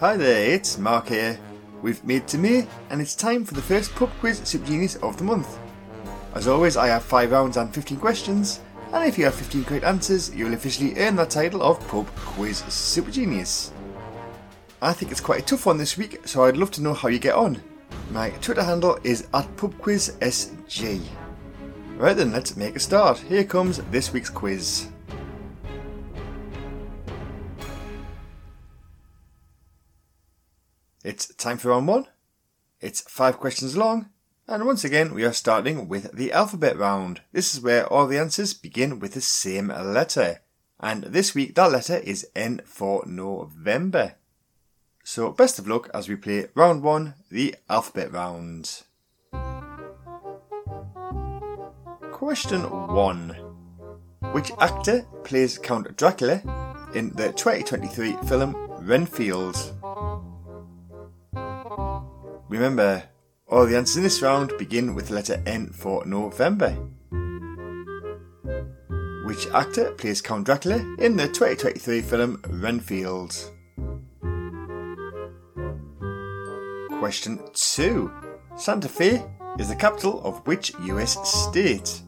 Hi there, it's Mark here. We've made to May, and it's time for the first pub quiz Super Genius of the month. As always, I have 5 rounds and 15 questions, and if you have 15 correct answers, you will officially earn the title of Pub Quiz Super Genius. I think it's quite a tough one this week, so I'd love to know how you get on. My Twitter handle is at PubQuizSG. Right then, let's make a start. Here comes this week's quiz. It's time for round one. It's five questions long, and once again we are starting with the alphabet round. This is where all the answers begin with the same letter. And this week that letter is N for November. So best of luck as we play round one, the alphabet round. Question one. Which actor plays Count Dracula in the 2023 film Renfield? Remember, all the answers in this round begin with the letter N for November. Which actor plays Count Dracula in the 2023 film Renfield? Question 2. Santa Fe is the capital of which US state?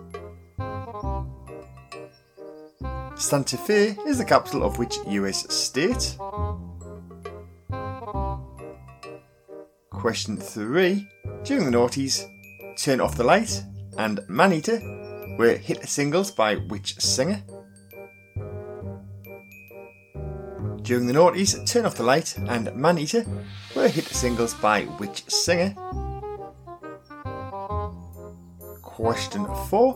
Santa Fe is the capital of which US state? Question 3. During the noughties, Turn Off the Light and Maneater were hit singles by which singer? During the noughties, Turn Off the Light and Maneater were hit singles by which singer? Question 4.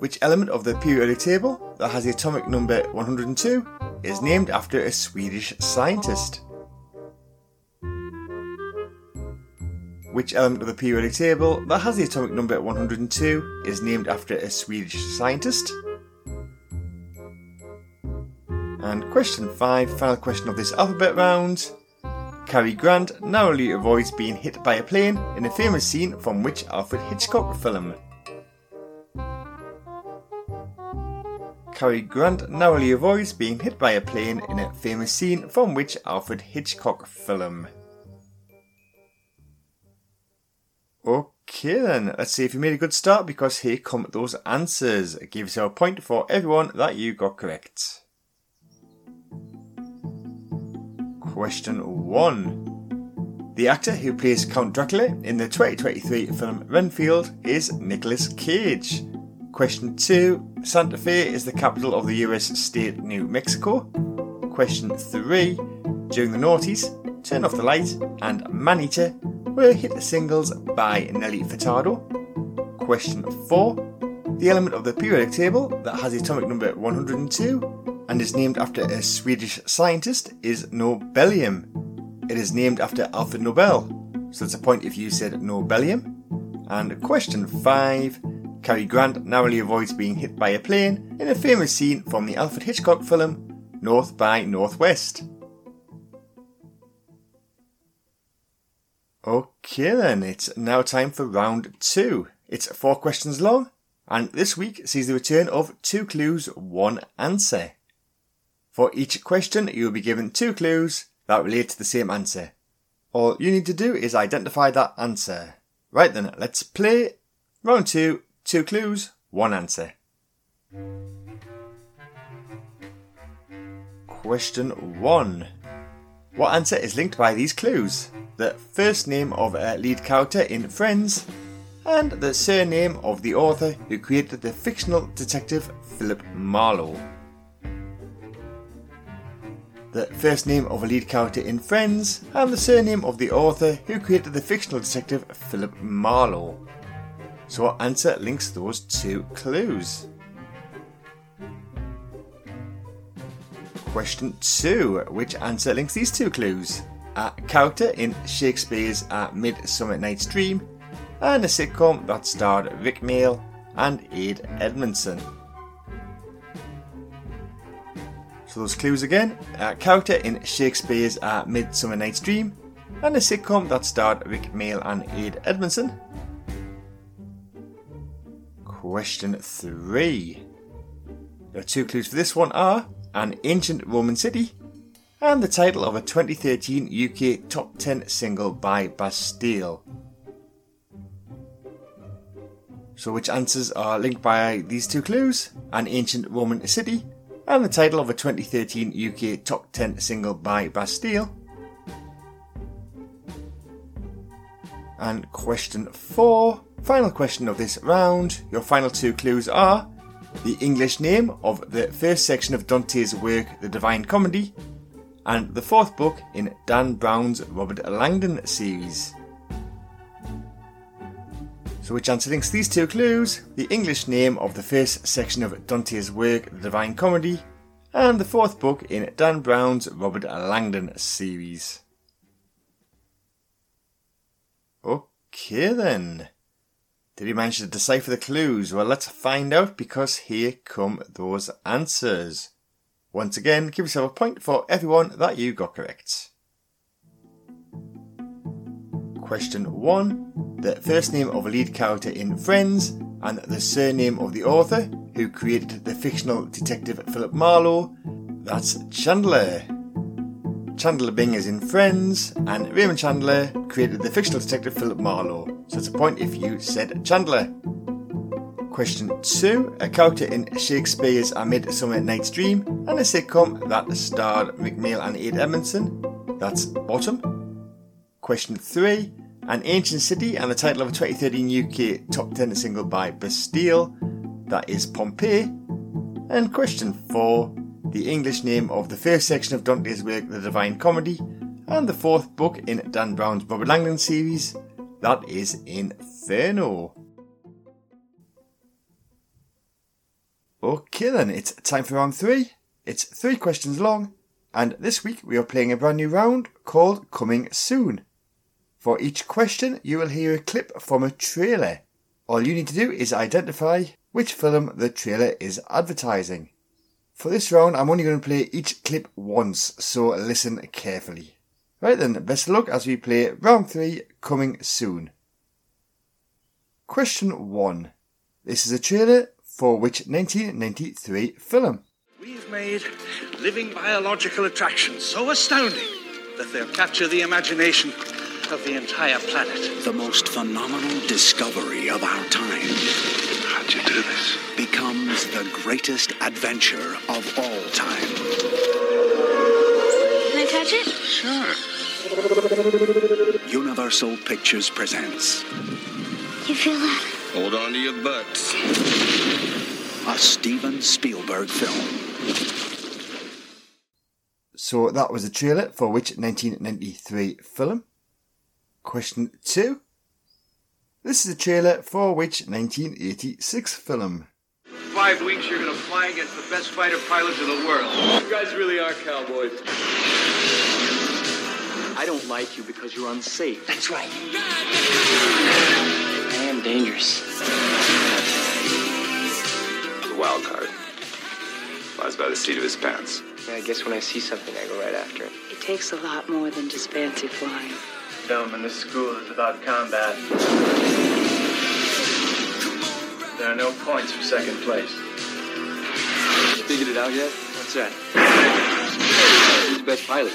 Which element of the periodic table that has the atomic number 102 is named after a Swedish scientist? Which element of the periodic table that has the atomic number 102 is named after a Swedish scientist? And question 5, final question of this alphabet round. Cary Grant narrowly avoids being hit by a plane in a famous scene from which Alfred Hitchcock film? Cary Grant narrowly avoids being hit by a plane in a famous scene from which Alfred Hitchcock film? Okay then, let's see if you made a good start because here come those answers. Give yourself a point for everyone that you got correct. Question 1. The actor who plays Count Dracula in the 2023 film Renfield is Nicolas Cage. Question 2. Santa Fe is the capital of the US state New Mexico. Question 3. During the noughties, Turn Off the Light and Maneater were hit the singles by Nelly Furtado. Question 4. The element of the periodic table that has atomic number 102 and is named after a Swedish scientist is nobelium. It is named after Alfred Nobel, so it's a point if you said nobelium. And question 5. Cary Grant narrowly avoids being hit by a plane in a famous scene from the Alfred Hitchcock film North by Northwest. Okay then, it's now time for round two. It's four questions long, and this week sees the return of two clues, one answer. For each question, you will be given two clues that relate to the same answer. All you need to do is identify that answer. Right then, let's play round two, two clues, one answer. Question one. What answer is linked by these clues? The first name of a lead character in Friends, and the surname of the author who created the fictional detective Philip Marlowe. The first name of a lead character in Friends, and the surname of the author who created the fictional detective Philip Marlowe. So, what answer links those two clues? Question 2. Which answer links these two clues? A character in Shakespeare's A Midsummer Night's Dream, and a sitcom that starred Rik Mayall and Ade Edmondson. So those clues again. A character in Shakespeare's A Midsummer Night's Dream, and a sitcom that starred Rik Mayall and Ade Edmondson. Question 3. The two clues for this one are an ancient Roman city and the title of a 2013 UK top 10 single by Bastille. So, which answers are linked by these two clues an ancient Roman city, and the title of a 2013 UK top 10 single by Bastille. And question four, final question of this round. Your final two clues are the English name of the first section of Dante's work, The Divine Comedy, and the fourth book in Dan Brown's Robert Langdon series. So which answer links these two clues? The English name of the first section of Dante's work, The Divine Comedy, and the fourth book in Dan Brown's Robert Langdon series. Okay then. Did you manage to decipher the clues? Well, let's find out because here come those answers. Once again, give yourself a point for everyone that you got correct. Question 1. The first name of a lead character in Friends and the surname of the author who created the fictional detective Philip Marlowe. That's Chandler. Chandler Bing is in Friends, and Raymond Chandler created the fictional detective Philip Marlowe. So it's a point if you said Chandler. Question 2. A character in Shakespeare's A Midsummer Night's Dream and a sitcom that starred McNeil and Ade Edmondson. That's Bottom. Question 3. An ancient city and the title of a 2013 UK top 10 single by Bastille. That is Pompeii. And question 4. The English name of the first section of Dante's work, The Divine Comedy, and the fourth book in Dan Brown's Robert Langdon series. That is Inferno. Okay then, it's time for round three. It's three questions long, and this week we are playing a brand new round called Coming Soon. For each question, you will hear a clip from a trailer. All you need to do is identify which film the trailer is advertising. For this round, I'm only going to play each clip once, so listen carefully. Right then, best of luck as we play round three coming soon. Question one. This is a trailer for which 1993 film? We've made living biological attractions so astounding that they'll capture the imagination of the entire planet. The most phenomenal discovery of our time How'd you do this? becomes the greatest adventure of all time. Can I touch it? Sure. Universal Pictures presents You feel that? Hold on to your butts. a Steven Spielberg film. So that was a trailer for which 1993 film? Question two. This is a trailer for which 1986 film? five weeks, you're gonna fly against the best fighter pilots in the world. You guys really are cowboys. I don't like you because you're unsafe. That's right. I am dangerous. The wild card. Flies by the seat of his pants. Yeah, I guess when I see something, I go right after it. It takes a lot more than just fancy flying. Gentlemen, this school is about combat. There are no points for second place. Figured it out yet? What's that? Who's the best pilot?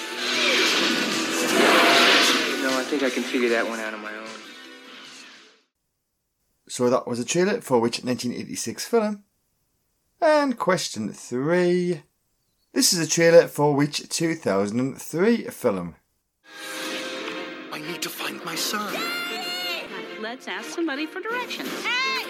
No, I think I can figure that one out on my own. So that was a trailer for which 1986 film? And question three. This is a trailer for which 2003 film? I need to find my son. Let's ask somebody for directions. If we ask for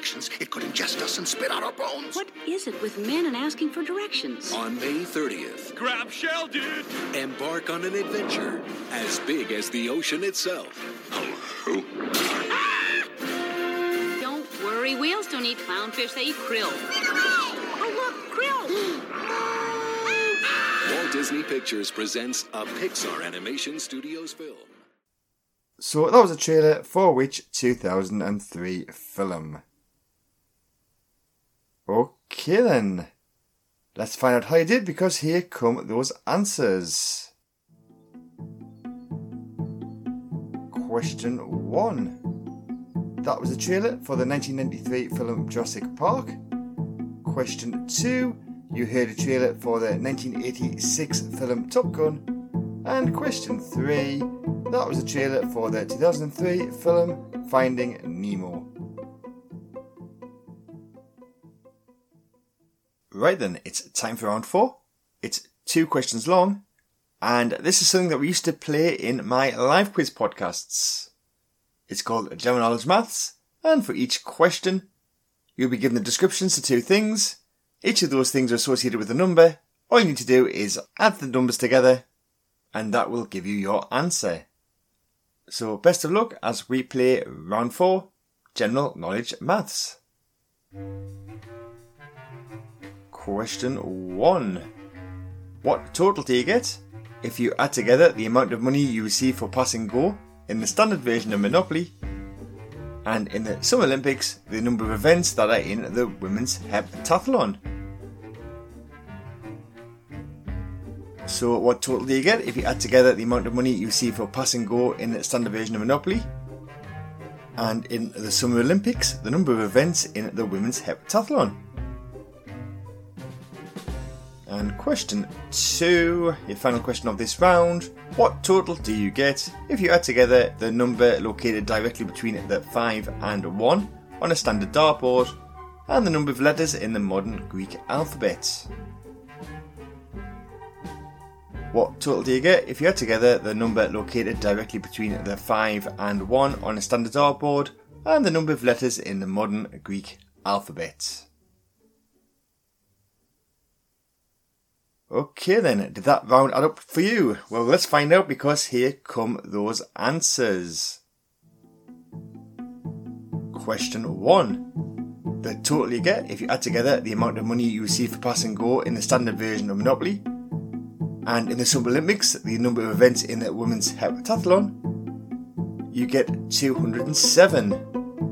directions, it could ingest us and spit out our bones. What is it with men and asking for directions? On May 30th, Grab shell, dude. embark on an adventure as big as the ocean itself. Who? Don't worry, whales don't eat clownfish, they eat krill. Oh, look, krill! Walt Disney Pictures presents a Pixar Animation Studios film. So that was a trailer for which 2003 film? Okay then. Let's find out how you did because here come those answers. Question 1. That was a trailer for the 1993 film Jurassic Park. Question 2. you heard a trailer for the 1986 film Top Gun. And question three, that was a trailer for the 2003 film Finding Nemo. Right then, it's time for round four. It's two questions long, and this is something that we used to play in my live quiz podcasts. It's called General Knowledge Maths, and for each question, you'll be given the descriptions to two things. Each of those things are associated with a number. All you need to do is add the numbers together, and that will give you your answer. So best of luck as we play round four, General Knowledge Maths. Question one. What total do you get if you add together the amount of money you receive for passing go in the standard version of Monopoly and in the Summer Olympics the number of events that are in the women's heptathlon? So what total do you get if you add together the amount of money you receive for passing go in the standard version of Monopoly and in the Summer Olympics the number of events in the women's heptathlon? Question two, your final question of this round. What total do you get if you add together the number located directly between the 5 and 1 on a standard dartboard and the number of letters in the modern Greek alphabet? What total do you get if you add together the number located directly between the 5 and 1 on a standard dartboard and the number of letters in the modern Greek alphabet? Okay then, did that round add up for you? Well, let's find out because here come those answers. Question 1. The total you get if you add together the amount of money you receive for pass and go in the standard version of Monopoly, and in the Summer Olympics, the number of events in the women's heptathlon, you get 207.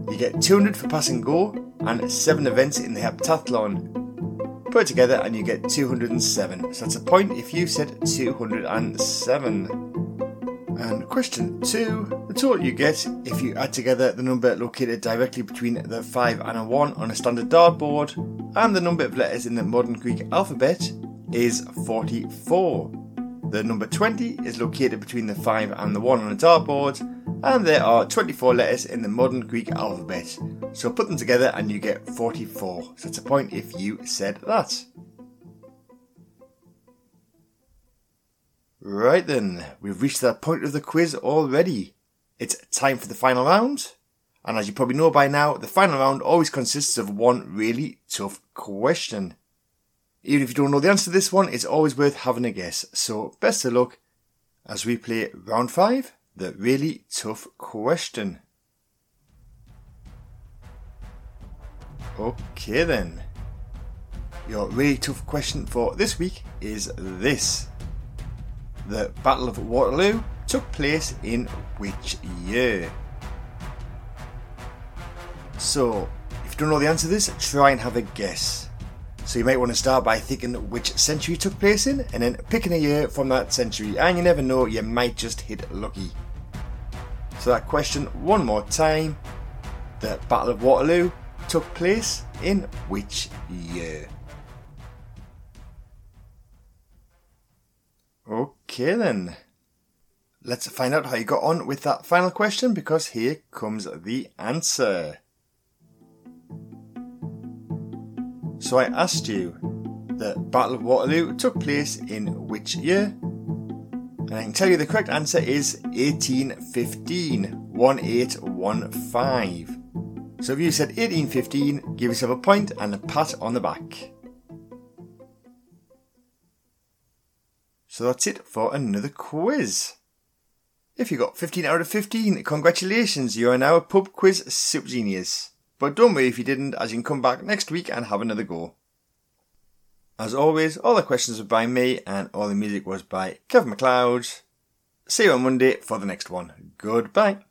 You get 200 for pass and go, and 7 events in the heptathlon. Put it together and you get 207. So that's a point if you said 207. And question two, the total you get if you add together the number located directly between the 5 and a 1 on a standard dartboard and the number of letters in the modern Greek alphabet is 44. The number 20 is located between the 5 and the 1 on a dartboard and there are 24 letters in the modern Greek alphabet. So put them together and you get 44. So that's a point if you said that. Right then, we've reached that point of the quiz already. It's time for the final round. And as you probably know by now, the final round always consists of one really tough question. Even if you don't know the answer to this one, it's always worth having a guess. So best of luck as we play round five the really tough question. Okay then. Your really tough question for this week is this. The Battle of Waterloo took place in which year? So, if you don't know the answer to this, try and have a guess. So you might want to start by thinking which century took place in, and then picking a year from that century, and you never know, you might just hit lucky. So that question one more time. The Battle of Waterloo took place in which year? Okay then. Let's find out how you got on with that final question because here comes the answer. So I asked you, the Battle of Waterloo took place in which year? And I can tell you the correct answer is 1815. 1815. So if you said 1815, give yourself a point and a pat on the back. So that's it for another quiz. If you got 15 out of 15, congratulations, you are now a pub quiz super genius. But don't worry if you didn't, as you can come back next week and have another go. As always, all the questions were by me and all the music was by Kevin MacLeod. See you on Monday for the next one. Goodbye.